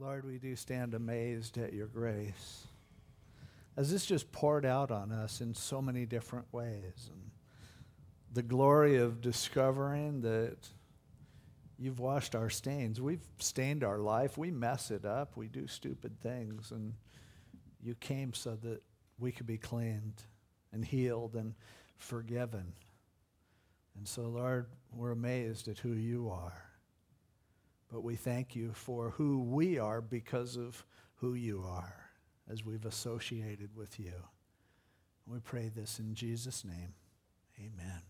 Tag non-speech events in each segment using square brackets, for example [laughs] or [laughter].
Lord, we do stand amazed at your grace as this just poured out on us in so many different ways. And the glory of discovering that you've washed our stains. We've stained our life, we mess it up, we do stupid things, and you came so that we could be cleaned and healed and forgiven. And so, Lord, we're amazed at who you are. But we thank you for who we are because of who you are as we've associated with you. We pray this in Jesus' name. Amen.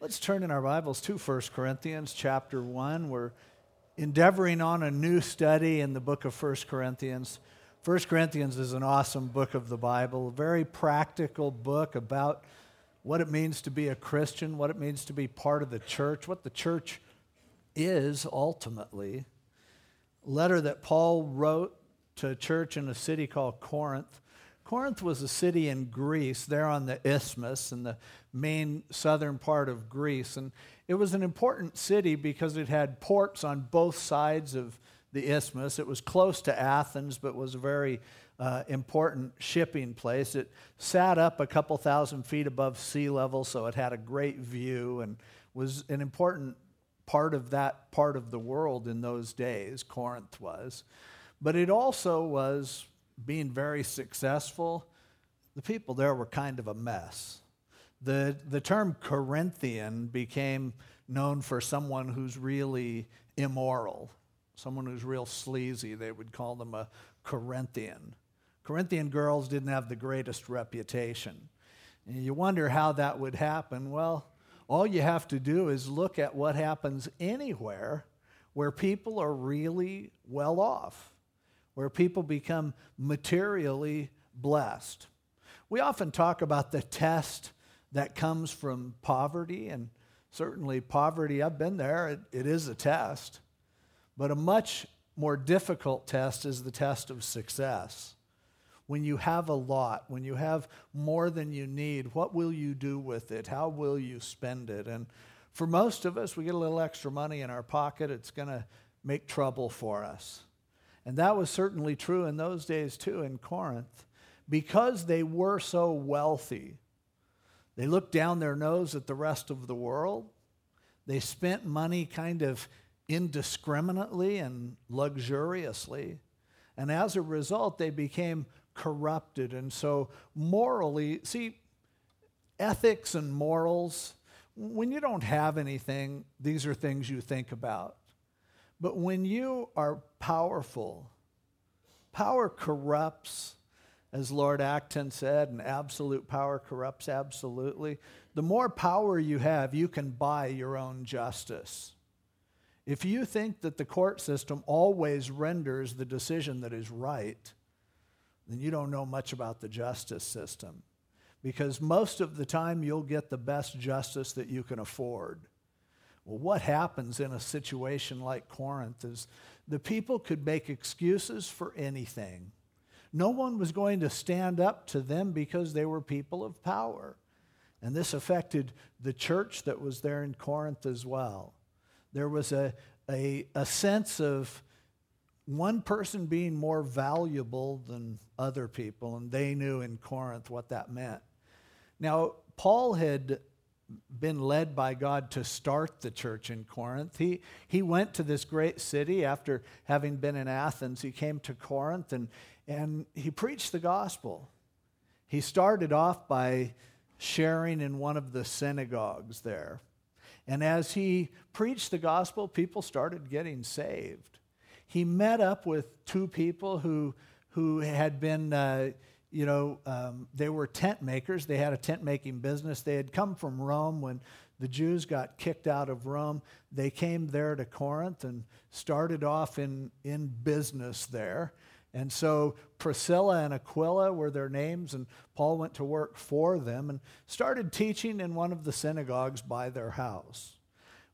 Let's turn in our Bibles to 1 Corinthians chapter 1. We're endeavoring on a new study in the book of 1 Corinthians. 1 Corinthians is an awesome book of the Bible, a very practical book about what it means to be a Christian, what it means to be part of the church, what the church is ultimately. A letter that Paul wrote to a church in a city called Corinth. Corinth was a city in Greece, there on the isthmus in the main southern part of Greece. And it was an important city because it had ports on both sides of the isthmus. It was close to Athens, but was a very uh, important shipping place. It sat up a couple thousand feet above sea level, so it had a great view and was an important part of that part of the world in those days, Corinth was. But it also was being very successful, the people there were kind of a mess. The, the term Corinthian became known for someone who's really immoral, someone who's real sleazy. They would call them a Corinthian. Corinthian girls didn't have the greatest reputation. And you wonder how that would happen. Well, all you have to do is look at what happens anywhere where people are really well off where people become materially blessed. We often talk about the test that comes from poverty, and certainly poverty, I've been there, it, it is a test. But a much more difficult test is the test of success. When you have a lot, when you have more than you need, what will you do with it? How will you spend it? And for most of us, we get a little extra money in our pocket, it's going to make trouble for us. And that was certainly true in those days too in Corinth. Because they were so wealthy, they looked down their nose at the rest of the world. They spent money kind of indiscriminately and luxuriously. And as a result, they became corrupted. And so, morally, see, ethics and morals, when you don't have anything, these are things you think about. But when you are powerful, power corrupts, as Lord Acton said, and absolute power corrupts absolutely. The more power you have, you can buy your own justice. If you think that the court system always renders the decision that is right, then you don't know much about the justice system. Because most of the time, you'll get the best justice that you can afford. Well, what happens in a situation like Corinth is the people could make excuses for anything. No one was going to stand up to them because they were people of power. And this affected the church that was there in Corinth as well. There was a, a, a sense of one person being more valuable than other people, and they knew in Corinth what that meant. Now, Paul had been led by God to start the church in Corinth. He, he went to this great city after having been in Athens. He came to Corinth and, and he preached the gospel. He started off by sharing in one of the synagogues there. And as he preached the gospel, people started getting saved. He met up with two people who, who had been. Uh, you know, um, they were tent makers. They had a tent making business. They had come from Rome when the Jews got kicked out of Rome. They came there to Corinth and started off in, in business there. And so Priscilla and Aquila were their names, and Paul went to work for them and started teaching in one of the synagogues by their house.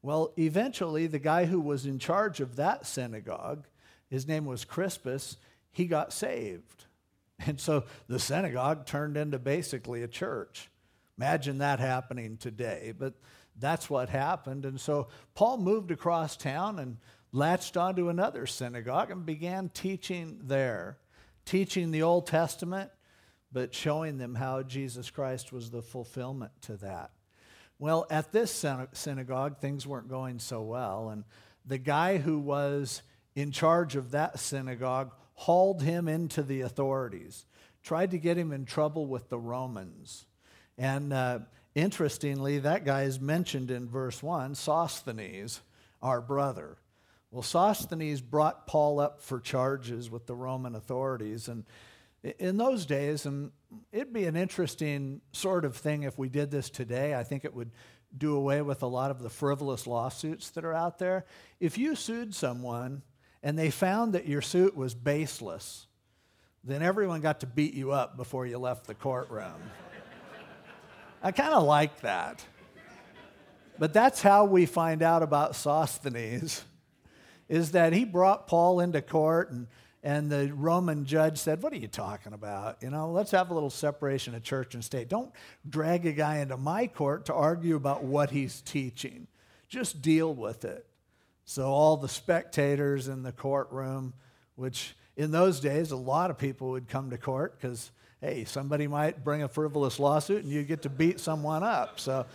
Well, eventually, the guy who was in charge of that synagogue, his name was Crispus, he got saved. [laughs] And so the synagogue turned into basically a church. Imagine that happening today, but that's what happened. And so Paul moved across town, and latched onto another synagogue and began teaching there, teaching the Old Testament, but showing them how Jesus Christ was the fulfillment to that. Well, at this synagogue, things weren't going so well, and the guy who was in charge of that synagogue hauled him into the authorities, tried to get him in trouble with the Romans. And uh, interestingly, that guy is mentioned in verse 1 Sosthenes, our brother. Well, Sosthenes brought Paul up for charges with the Roman authorities. And in those days, and it'd be an interesting sort of thing if we did this today. I think it would do away with a lot of the frivolous lawsuits that are out there. If you sued someone and they found that your suit was baseless, then everyone got to beat you up before you left the courtroom. I kind of like that. But that's how we find out about Sosthenes is that he brought Paul into court and and the Roman judge said, What are you talking about? You know, let's have a little separation of church and state. Don't drag a guy into my court to argue about what he's teaching. Just deal with it. So, all the spectators in the courtroom, which in those days, a lot of people would come to court because, hey, somebody might bring a frivolous lawsuit and you get to beat someone up. So,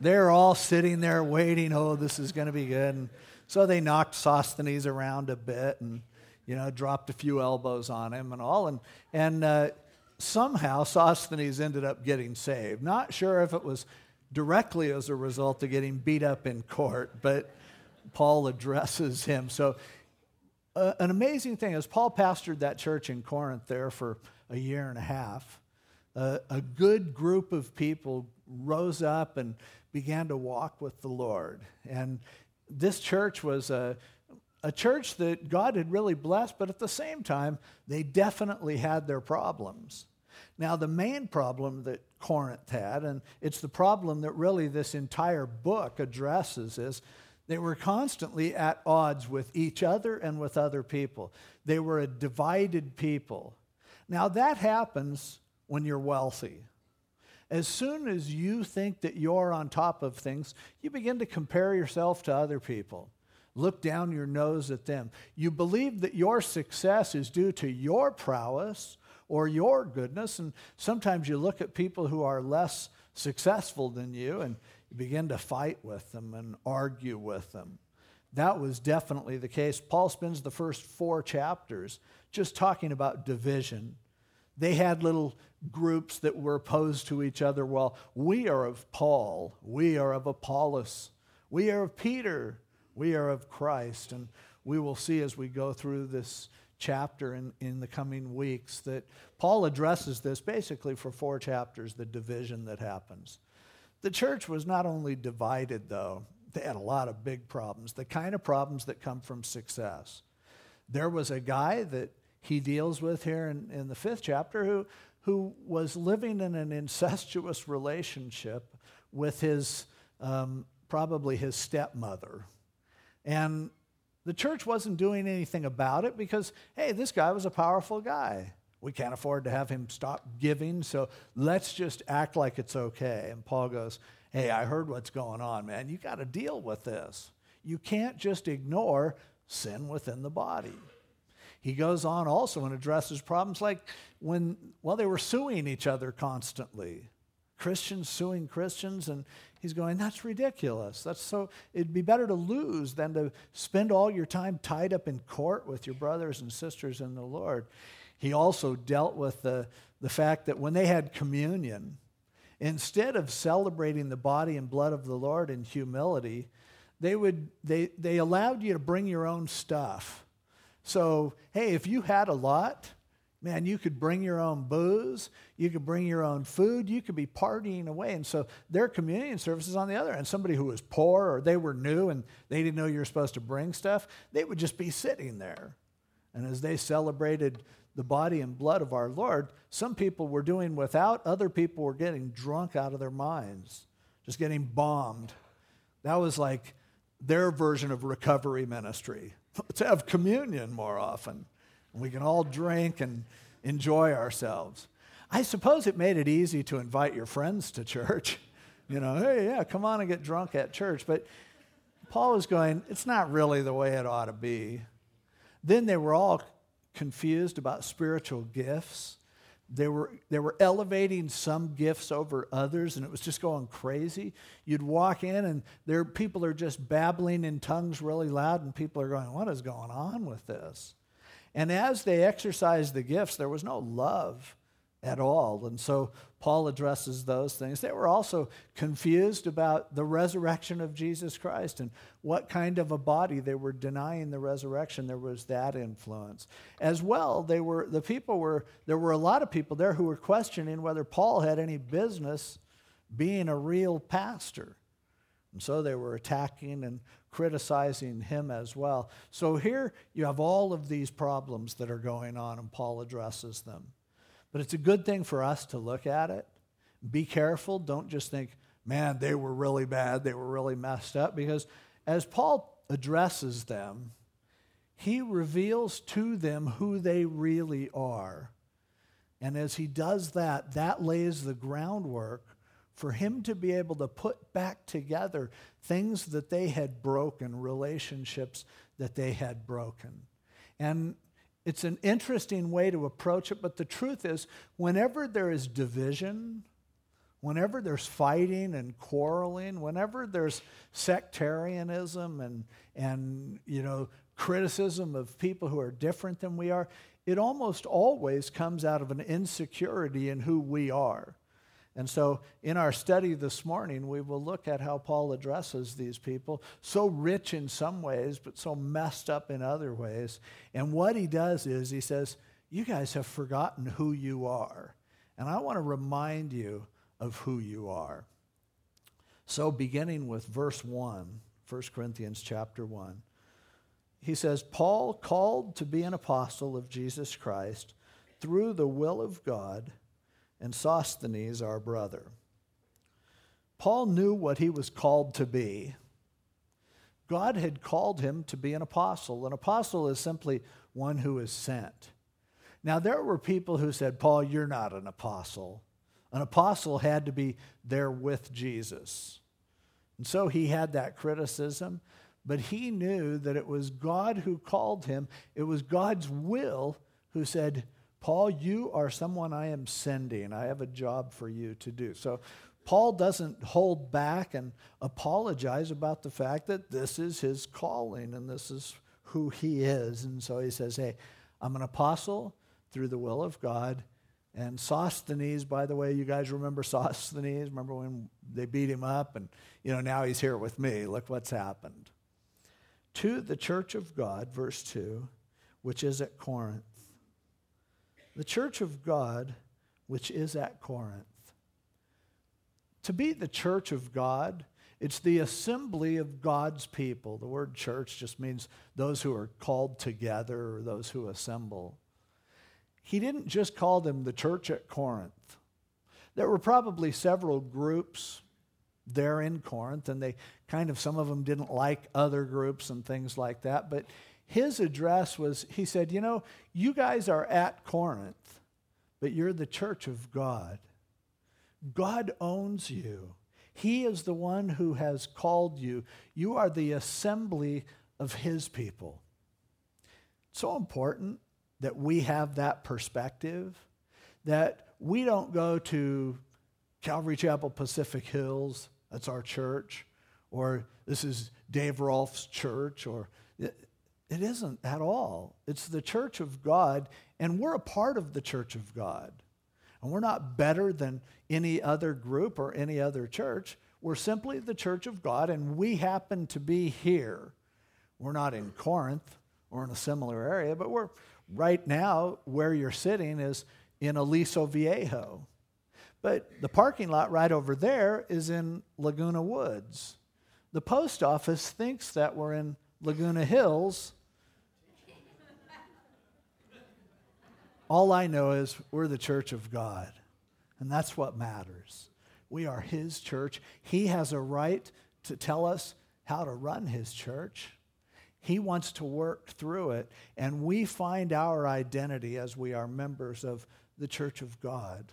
they're all sitting there waiting, oh, this is going to be good. And so they knocked Sosthenes around a bit and you know, dropped a few elbows on him and all. And, and uh, somehow Sosthenes ended up getting saved. Not sure if it was directly as a result of getting beat up in court, but Paul addresses him. So, uh, an amazing thing is Paul pastored that church in Corinth there for a year and a half. Uh, a good group of people rose up and began to walk with the Lord. And this church was a, a church that God had really blessed, but at the same time, they definitely had their problems. Now, the main problem that Corinth had, and it's the problem that really this entire book addresses, is they were constantly at odds with each other and with other people. They were a divided people. Now, that happens when you're wealthy. As soon as you think that you're on top of things, you begin to compare yourself to other people look down your nose at them. You believe that your success is due to your prowess or your goodness, and sometimes you look at people who are less successful than you and you begin to fight with them and argue with them. That was definitely the case. Paul spends the first four chapters just talking about division. They had little groups that were opposed to each other. Well, we are of Paul, we are of Apollos, we are of Peter, we are of Christ. And we will see as we go through this chapter in, in the coming weeks that Paul addresses this basically for four chapters the division that happens. The church was not only divided, though, they had a lot of big problems, the kind of problems that come from success. There was a guy that he deals with here in, in the fifth chapter who, who was living in an incestuous relationship with his, um, probably his stepmother. And the church wasn't doing anything about it because, hey, this guy was a powerful guy. We can't afford to have him stop giving, so let's just act like it's okay. And Paul goes, hey, I heard what's going on, man. You got to deal with this. You can't just ignore sin within the body. He goes on also and addresses problems like when, well, they were suing each other constantly. Christians suing Christians, and he's going, That's ridiculous. That's so, it'd be better to lose than to spend all your time tied up in court with your brothers and sisters in the Lord. He also dealt with the, the fact that when they had communion, instead of celebrating the body and blood of the Lord in humility, they, would, they, they allowed you to bring your own stuff. So, hey, if you had a lot, Man, you could bring your own booze, you could bring your own food, you could be partying away. And so their communion services on the other end, somebody who was poor or they were new and they didn't know you were supposed to bring stuff, they would just be sitting there. And as they celebrated the body and blood of our Lord, some people were doing without, other people were getting drunk out of their minds, just getting bombed. That was like their version of recovery ministry. [laughs] Let's have communion more often. We can all drink and enjoy ourselves. I suppose it made it easy to invite your friends to church. [laughs] You know, hey, yeah, come on and get drunk at church. But Paul was going, it's not really the way it ought to be. Then they were all confused about spiritual gifts. They were, they were elevating some gifts over others, and it was just going crazy. You'd walk in, and there people are just babbling in tongues really loud, and people are going, What is going on with this? And as they exercised the gifts, there was no love at all. And so Paul addresses those things. They were also confused about the resurrection of Jesus Christ and what kind of a body they were denying the resurrection. There was that influence. As well, they were the people were there were a lot of people there who were questioning whether Paul had any business being a real pastor. And so they were attacking and criticizing him as well. So here you have all of these problems that are going on, and Paul addresses them. But it's a good thing for us to look at it. Be careful. Don't just think, man, they were really bad, they were really messed up. Because as Paul addresses them, he reveals to them who they really are. And as he does that, that lays the groundwork for him to be able to put back together things that they had broken, relationships that they had broken. And it's an interesting way to approach it, but the truth is, whenever there is division, whenever there's fighting and quarreling, whenever there's sectarianism and, and you know, criticism of people who are different than we are, it almost always comes out of an insecurity in who we are. And so, in our study this morning, we will look at how Paul addresses these people, so rich in some ways, but so messed up in other ways. And what he does is he says, You guys have forgotten who you are. And I want to remind you of who you are. So, beginning with verse 1, 1 Corinthians chapter 1, he says, Paul, called to be an apostle of Jesus Christ through the will of God and Sosthenes, our brother. Paul knew what he was called to be. God had called him to be an apostle. An apostle is simply one who is sent. Now, there were people who said, Paul, you're not an apostle. An apostle had to be there with Jesus. And so he had that criticism, but he knew that it was God who called him. It was God's will who said, Paul, you are someone I am sending. I have a job for you to do. So Paul doesn't hold back and apologize about the fact that this is his calling and this is who he is. And so he says, Hey, I'm an apostle through the will of God. And Sosthenes, by the way, you guys remember Sosthenes? Remember when they beat him up? And, you know, now he's here with me. Look what's happened. To the church of God, verse 2, which is at Corinth the church of God, which is at Corinth. To be the church of God, it's the assembly of God's people. The word church just means those who are called together or those who assemble. He didn't just call them the church at Corinth. There were probably several groups there in Corinth, and they kind of, some of them didn't like other groups and things like that, but his address was he said, You know, you guys are at Corinth, but you're the church of God. God owns you. He is the one who has called you. You are the assembly of his people. It's so important that we have that perspective, that we don't go to Calvary Chapel Pacific Hills, that's our church, or this is Dave Rolfe's church, or it isn't at all. It's the church of God, and we're a part of the church of God. And we're not better than any other group or any other church. We're simply the church of God, and we happen to be here. We're not in Corinth or in a similar area, but we're right now where you're sitting is in Aliso Viejo. But the parking lot right over there is in Laguna Woods. The post office thinks that we're in Laguna Hills, All I know is we're the church of God, and that's what matters. We are His church. He has a right to tell us how to run His church. He wants to work through it, and we find our identity as we are members of the church of God,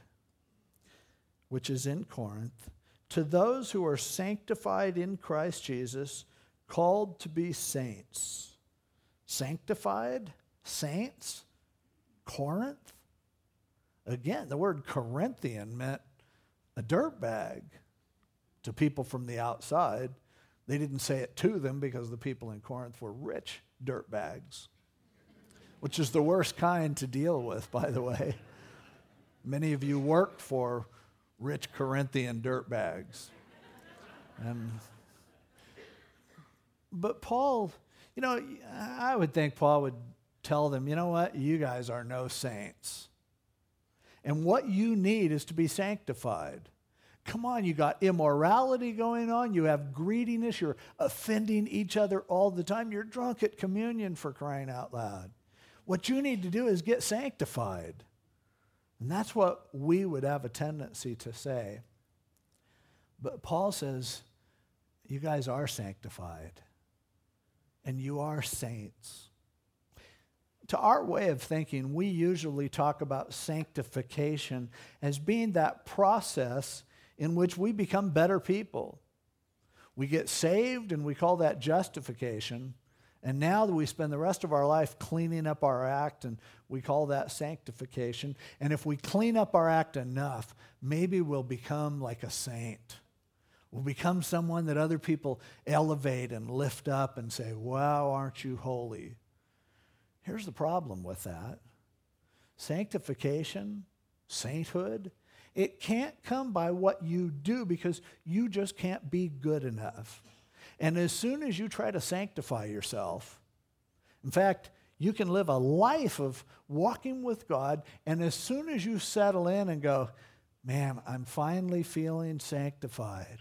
which is in Corinth. To those who are sanctified in Christ Jesus, called to be saints. Sanctified? Saints? Corinth? Again, the word Corinthian meant a dirtbag to people from the outside. They didn't say it to them because the people in Corinth were rich dirtbags, which is the worst kind to deal with, by the way. Many of you worked for rich Corinthian dirtbags. And, but Paul, you know, I would think Paul would tell them, you know what, you guys are no saints. And what you need is to be sanctified. Come on, you got immorality going on. You have greediness. You're offending each other all the time. You're drunk at communion for crying out loud. What you need to do is get sanctified. And that's what we would have a tendency to say. But Paul says, you guys are sanctified and you are saints. To our way of thinking, we usually talk about sanctification as being that process in which we become better people. We get saved and we call that justification. And now that we spend the rest of our life cleaning up our act, and we call that sanctification. And if we clean up our act enough, maybe we'll become like a saint. We'll become someone that other people elevate and lift up and say, Wow, aren't you holy? Here's the problem with that sanctification, sainthood, it can't come by what you do because you just can't be good enough. And as soon as you try to sanctify yourself, in fact, you can live a life of walking with God, and as soon as you settle in and go, man, I'm finally feeling sanctified.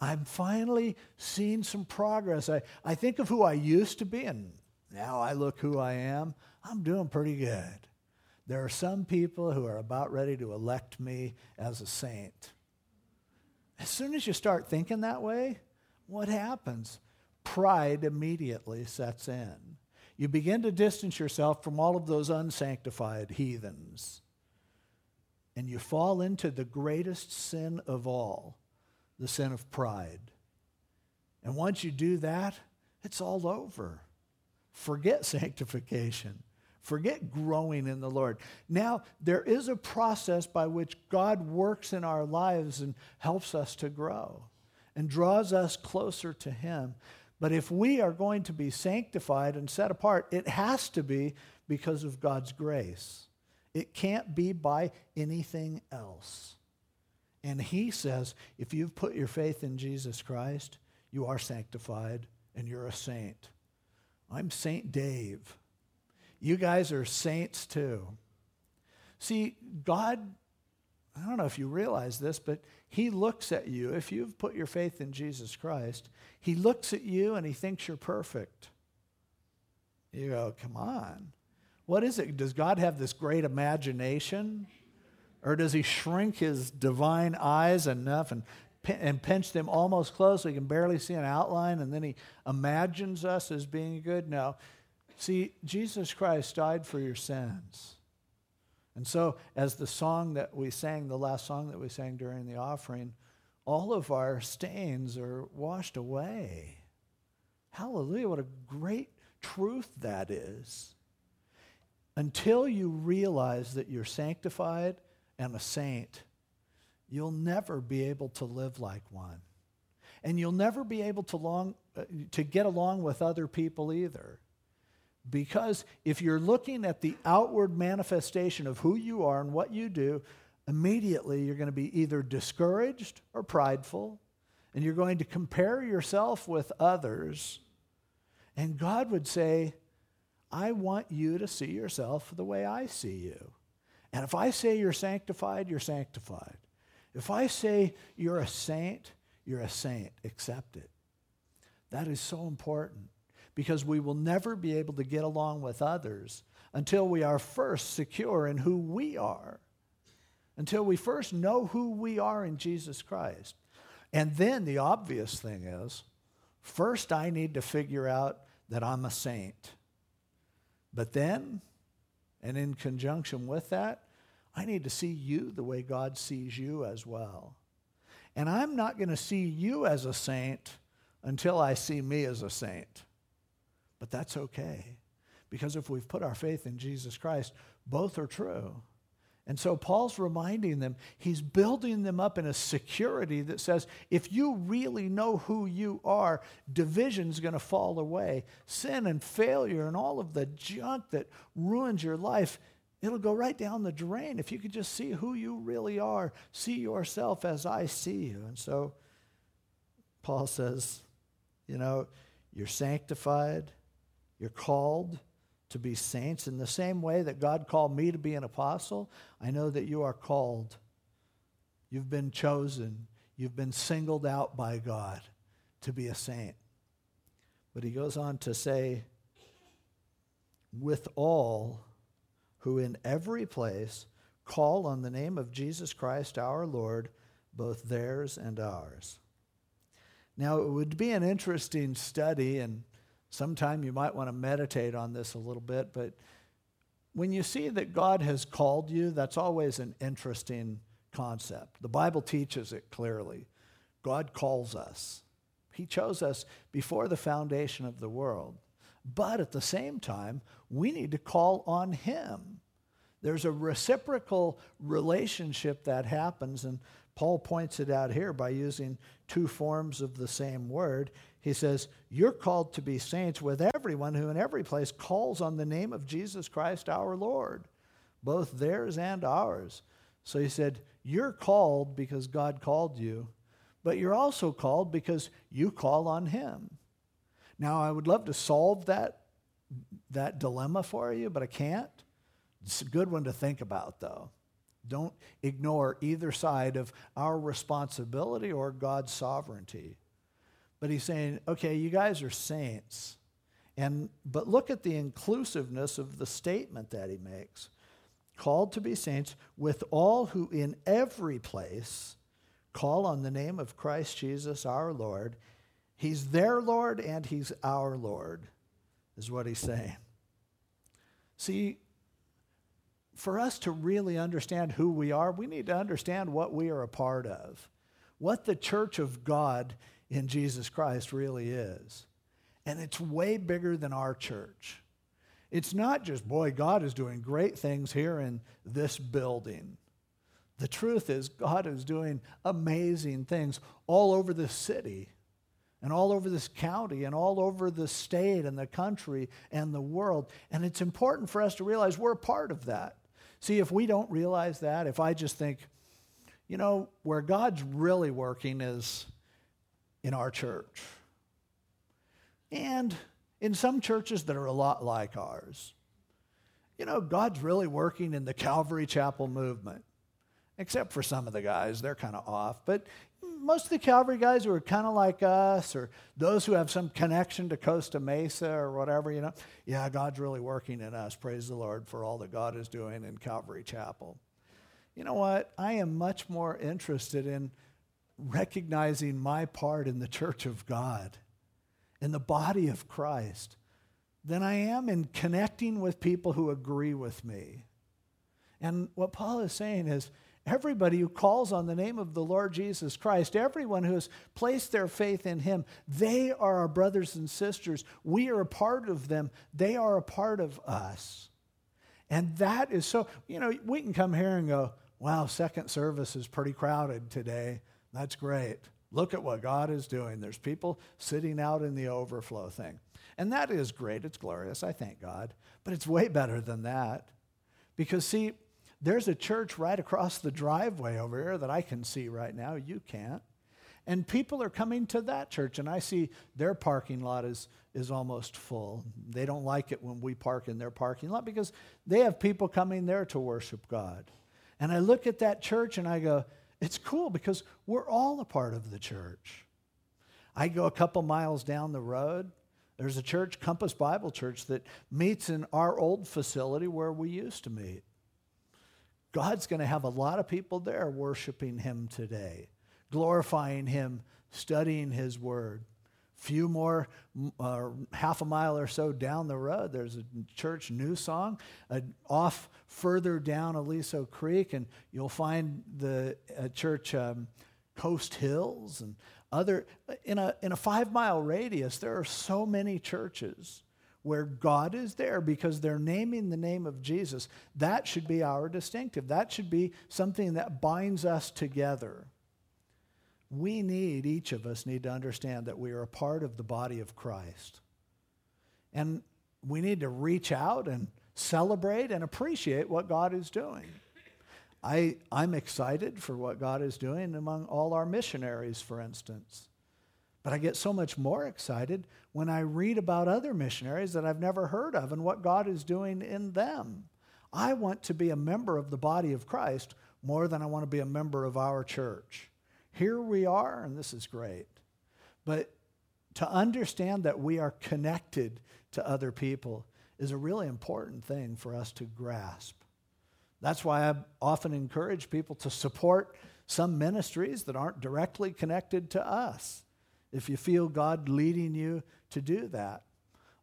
I'm finally seeing some progress. I, I think of who I used to be, and now I look who I am. I'm doing pretty good. There are some people who are about ready to elect me as a saint. As soon as you start thinking that way, what happens? Pride immediately sets in. You begin to distance yourself from all of those unsanctified heathens. And you fall into the greatest sin of all, the sin of pride. And once you do that, it's all over. Forget [laughs] sanctification. Forget growing in the Lord. Now, there is a process by which God works in our lives and helps us to grow and draws us closer to Him. But if we are going to be sanctified and set apart, it has to be because of God's grace. It can't be by anything else. And He says if you've put your faith in Jesus Christ, you are sanctified and you're a saint. I'm Saint Dave. You guys are saints too. See, God I don't know if you realize this, but he looks at you. If you've put your faith in Jesus Christ, he looks at you and he thinks you're perfect. You go, come on. What is it? Does God have this great imagination? Or does he shrink his divine eyes enough and, and pinch them almost close so he can barely see an outline and then he imagines us as being good? No. See, Jesus Christ died for your sins. And so, as the song that we sang, the last song that we sang during the offering, all of our stains are washed away. Hallelujah. What a great truth that is. Until you realize that you're sanctified and a saint, you'll never be able to live like one. And you'll never be able to, long, uh, to get along with other people either. Because if you're looking at the outward manifestation of who you are and what you do, immediately you're going to be either discouraged or prideful, and you're going to compare yourself with others. And God would say, I want you to see yourself the way I see you. And if I say you're sanctified, you're sanctified. If I say you're a saint, you're a saint. Accept it. That is so important because we will never be able to get along with others until we are first secure in who we are, until we first know who we are in Jesus Christ. And then the obvious thing is first, I need to figure out that I'm a saint. But then, and in conjunction with that, I need to see you the way God sees you as well. And I'm not going to see you as a saint until I see me as a saint. But that's okay. Because if we've put our faith in Jesus Christ, both are true. And so Paul's reminding them, he's building them up in a security that says, if you really know who you are, division's going to fall away. Sin and failure and all of the junk that ruins your life, it'll go right down the drain if you could just see who you really are, see yourself as I see you. And so Paul says, you know, you're sanctified, you're called, to be saints. In the same way that God called me to be an apostle, I know that you are called. You've been chosen. You've been singled out by God to be a saint. But he goes on to say, with all who in every place call on the name of Jesus Christ our Lord, both theirs and ours. Now, it would be an interesting study, and Sometime you might want to meditate on this a little bit, but when you see that God has called you, that's always an interesting concept. The Bible teaches it clearly. God calls us, He chose us before the foundation of the world. But at the same time, we need to call on Him. There's a reciprocal relationship that happens, and Paul points it out here by using two forms of the same word. He says, You're called to be saints with everyone who in every place calls on the name of Jesus Christ our Lord, both theirs and ours. So he said, You're called because God called you, but you're also called because you call on Him. Now, I would love to solve that, that dilemma for you, but I can't. It's a good one to think about, though. Don't ignore either side of our responsibility or God's sovereignty. But he's saying, okay, you guys are saints. And but look at the inclusiveness of the statement that he makes. Called to be saints with all who in every place call on the name of Christ Jesus our Lord. He's their Lord and he's our Lord, is what he's saying. See, for us to really understand who we are, we need to understand what we are a part of, what the church of God in Jesus Christ really is. And it's way bigger than our church. It's not just, boy, God is doing great things here in this building. The truth is, God is doing amazing things all over the city and all over this county and all over the state and the country and the world. And it's important for us to realize we're a part of that. See, if we don't realize that, if I just think, you know, where God's really working is in our church. And in some churches that are a lot like ours. You know, God's really working in the Calvary Chapel movement, except for some of the guys, they're kind of off. But most of the Calvary guys who are kind of like us, or those who have some connection to Costa Mesa or whatever, you know, yeah, God's really working in us. Praise the Lord for all that God is doing in Calvary Chapel. You know what? I am much more interested in recognizing my part in the church of God, in the body of Christ, than I am in connecting with people who agree with me. And what Paul is saying is, Everybody who calls on the name of the Lord Jesus Christ, everyone who has placed their faith in him, they are our brothers and sisters. We are a part of them, they are a part of us. And that is so, you know, we can come here and go, wow, second service is pretty crowded today. That's great. Look at what God is doing. There's people sitting out in the overflow thing. And that is great. It's glorious. I thank God. But it's way better than that. Because, see, there's a church right across the driveway over here that I can see right now. You can't. And people are coming to that church, and I see their parking lot is, is almost full. They don't like it when we park in their parking lot because they have people coming there to worship God. And I look at that church and I go, it's cool because we're all a part of the church. I go a couple miles down the road. There's a church, Compass Bible Church, that meets in our old facility where we used to meet. God's going to have a lot of people there worshiping Him today, glorifying Him, studying His Word. Few more, uh, half a mile or so down the road, there's a church new song. Uh, off further down Aliso Creek, and you'll find the uh, church um, Coast Hills, and Other, in, a, in a five mile radius, there are so many churches where God is there because they're naming the name of Jesus. That should be our distinctive. That should be something that binds us together. We need, each of us need to understand that we are a part of the body of Christ. And we need to reach out and celebrate and appreciate what God is doing. I, I'm excited for what God is doing among all our missionaries, for instance. But I get so much more excited when I read about other missionaries that I've never heard of and what God is doing in them. I want to be a member of the body of Christ more than I want to be a member of our church. Here we are, and this is great. But to understand that we are connected to other people is a really important thing for us to grasp. That's why I often encourage people to support some ministries that aren't directly connected to us. If you feel God leading you to do that.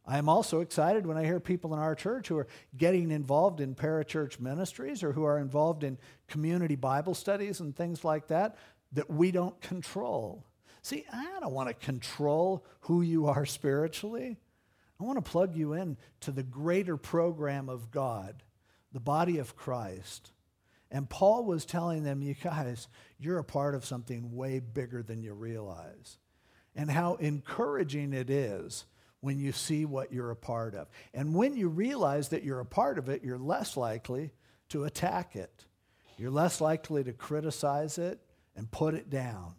I am also excited when I hear people in our church who are getting involved in parachurch ministries or who are involved in community Bible studies and things like that that we don't control. See, I don't want to control who you are spiritually. I want to plug you in to the greater program of God the body of Christ. And Paul was telling them, you guys, you're a part of something way bigger than you realize. And how encouraging it is when you see what you're a part of. And when you realize that you're a part of it, you're less likely to attack it. You're less likely to criticize it and put it down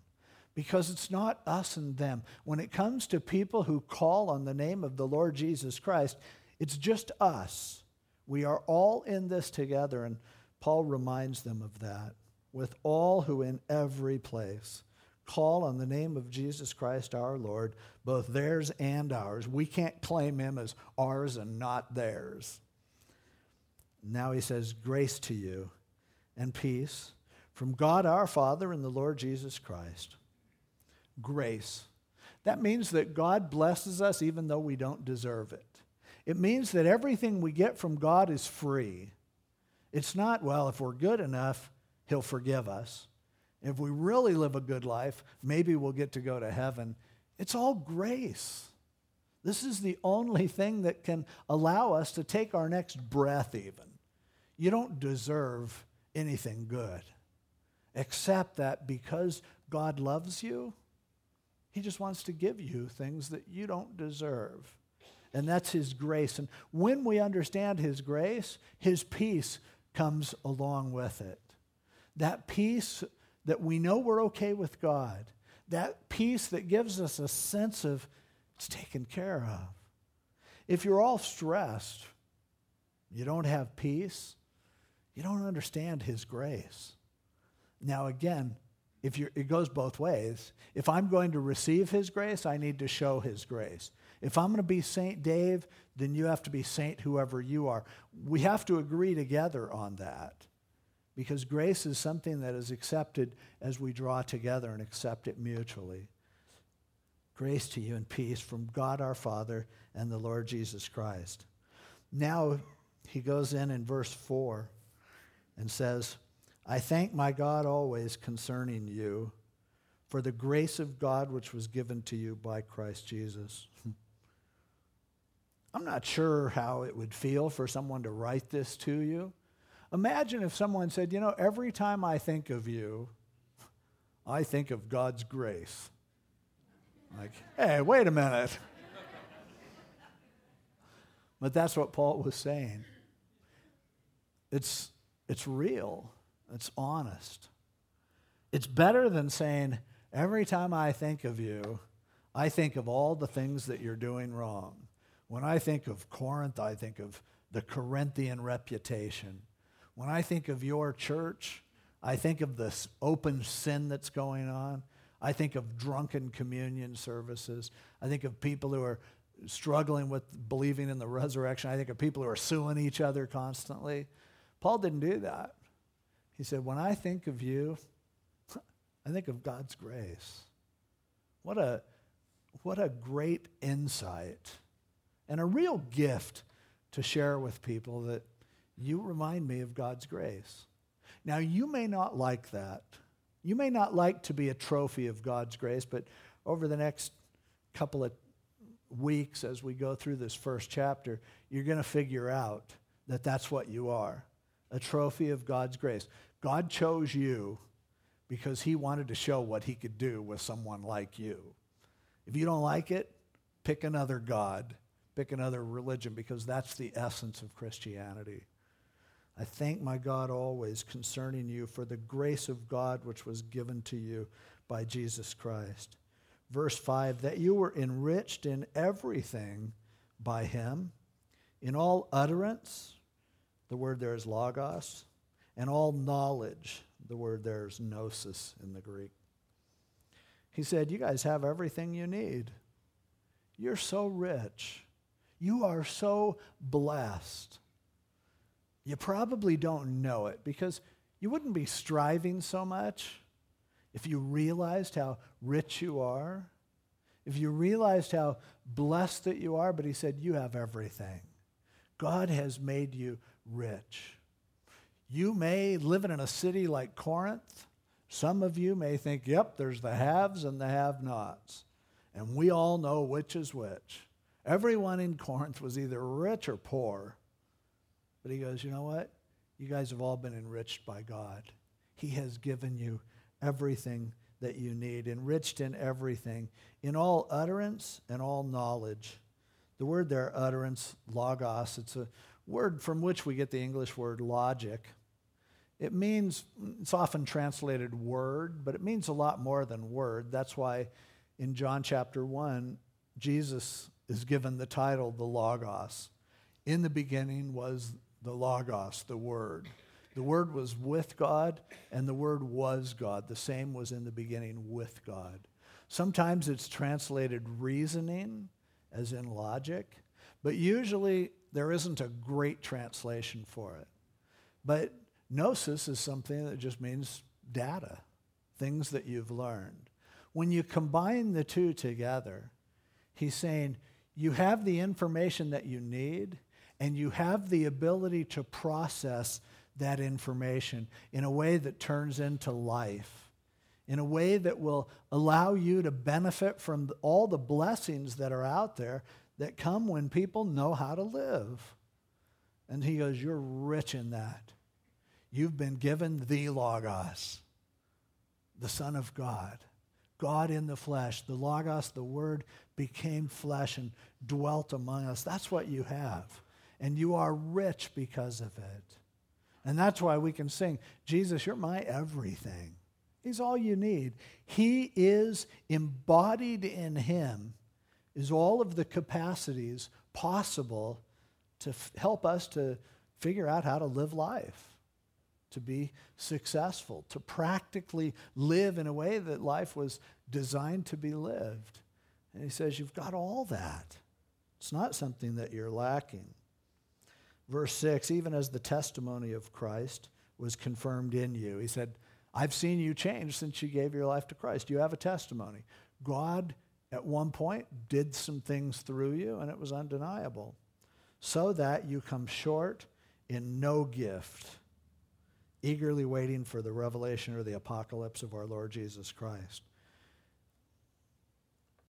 because it's not us and them. When it comes to people who call on the name of the Lord Jesus Christ, it's just us. We are all in this together, and Paul reminds them of that. With all who in every place call on the name of Jesus Christ our Lord, both theirs and ours. We can't claim him as ours and not theirs. Now he says, Grace to you and peace from God our Father and the Lord Jesus Christ. Grace. That means that God blesses us even though we don't deserve it. It means that everything we get from God is free. It's not, well, if we're good enough, He'll forgive us. If we really live a good life, maybe we'll get to go to heaven. It's all grace. This is the only thing that can allow us to take our next breath, even. You don't deserve anything good, except that because God loves you, He just wants to give you things that you don't deserve and that's His grace. And when we understand His grace, His peace comes along with it. That peace that we know we're okay with God, that peace that gives us a sense of it's taken care of. If you're all stressed, you don't have peace, you don't understand His grace. Now, again, if you're, it goes both ways. If I'm going to receive His grace, I need to show His grace. If I'm going to be Saint Dave, then you have to be Saint whoever you are. We have to agree together on that because grace is something that is accepted as we draw together and accept it mutually. Grace to you and peace from God our Father and the Lord Jesus Christ. Now he goes in in verse 4 and says, I thank my God always concerning you for the grace of God which was given to you by Christ Jesus. [laughs] I'm not sure how it would feel for someone to write this to you. Imagine if someone said, You know, every time I think of you, I think of God's grace. Like, hey, wait a minute. but that's what Paul was saying. It's, it's real, it's honest. It's better than saying, Every time I think of you, I think of all the things that you're doing wrong. When I think of Corinth, I think of the Corinthian reputation. When I think of your church, I think of this open sin that's going on. I think of drunken communion services. I think of people who are struggling with believing in the resurrection. I think of people who are suing each other constantly. Paul didn't do that. He said, When I think of you, I think of God's grace. What a, what a great insight and a real gift to share with people that you remind me of God's grace. Now, you may not like that. You may not like to be a trophy of God's grace, but over the next couple of weeks as we go through this first chapter, you're going to figure out that that's what you are a trophy of God's grace. God chose you because he wanted to show what he could do with someone like you. If you don't like it, pick another God, pick another religion, because that's the essence of Christianity. I thank my God always concerning you for the grace of God which was given to you by Jesus Christ. Verse 5 that you were enriched in everything by him, in all utterance, the word there is logos, and all knowledge, the word there is gnosis in the Greek. He said, You guys have everything you need. You're so rich. You are so blessed. You probably don't know it because you wouldn't be striving so much if you realized how rich you are, if you realized how blessed that you are, but he said, You have everything. God has made you rich. You may live in a city like Corinth. Some of you may think, Yep, there's the haves and the have nots. And we all know which is which. Everyone in Corinth was either rich or poor. But he goes, you know what? You guys have all been enriched by God. He has given you everything that you need, enriched in everything, in all utterance and all knowledge. The word there, utterance, logos, it's a word from which we get the English word logic. It means, it's often translated word, but it means a lot more than word. That's why in John chapter 1, Jesus is given the title, the Logos. In the beginning was the Logos, the Word. The Word was with God, and the Word was God. The same was in the beginning with God. Sometimes it's translated reasoning, as in logic, but usually there isn't a great translation for it. But gnosis is something that just means data, things that you've learned. When you combine the two together, he's saying you have the information that you need and you have the ability to process that information in a way that turns into life, in a way that will allow you to benefit from all the blessings that are out there that come when people know how to live. And he goes, You're rich in that. You've been given the Logos, the Son of God. God in the flesh, the Logos, the Word, became flesh and dwelt among us. That's what you have and you are rich because of it. And that's why we can sing, Jesus, you're my everything. He's all you need. He is embodied in Him, is all of the capacities possible to f- help us to figure out how to live life, to be successful, to practically live in a way that life was designed to be lived. And He says, You've got all that. It's not something that you're lacking. Verse 6 even as the testimony of Christ was confirmed in you. He said, I've seen you change since you gave your life to Christ. You have a testimony. God, at one point, did some things through you, and it was undeniable. So that you come short in no gift, eagerly waiting for the revelation or the apocalypse of our Lord Jesus Christ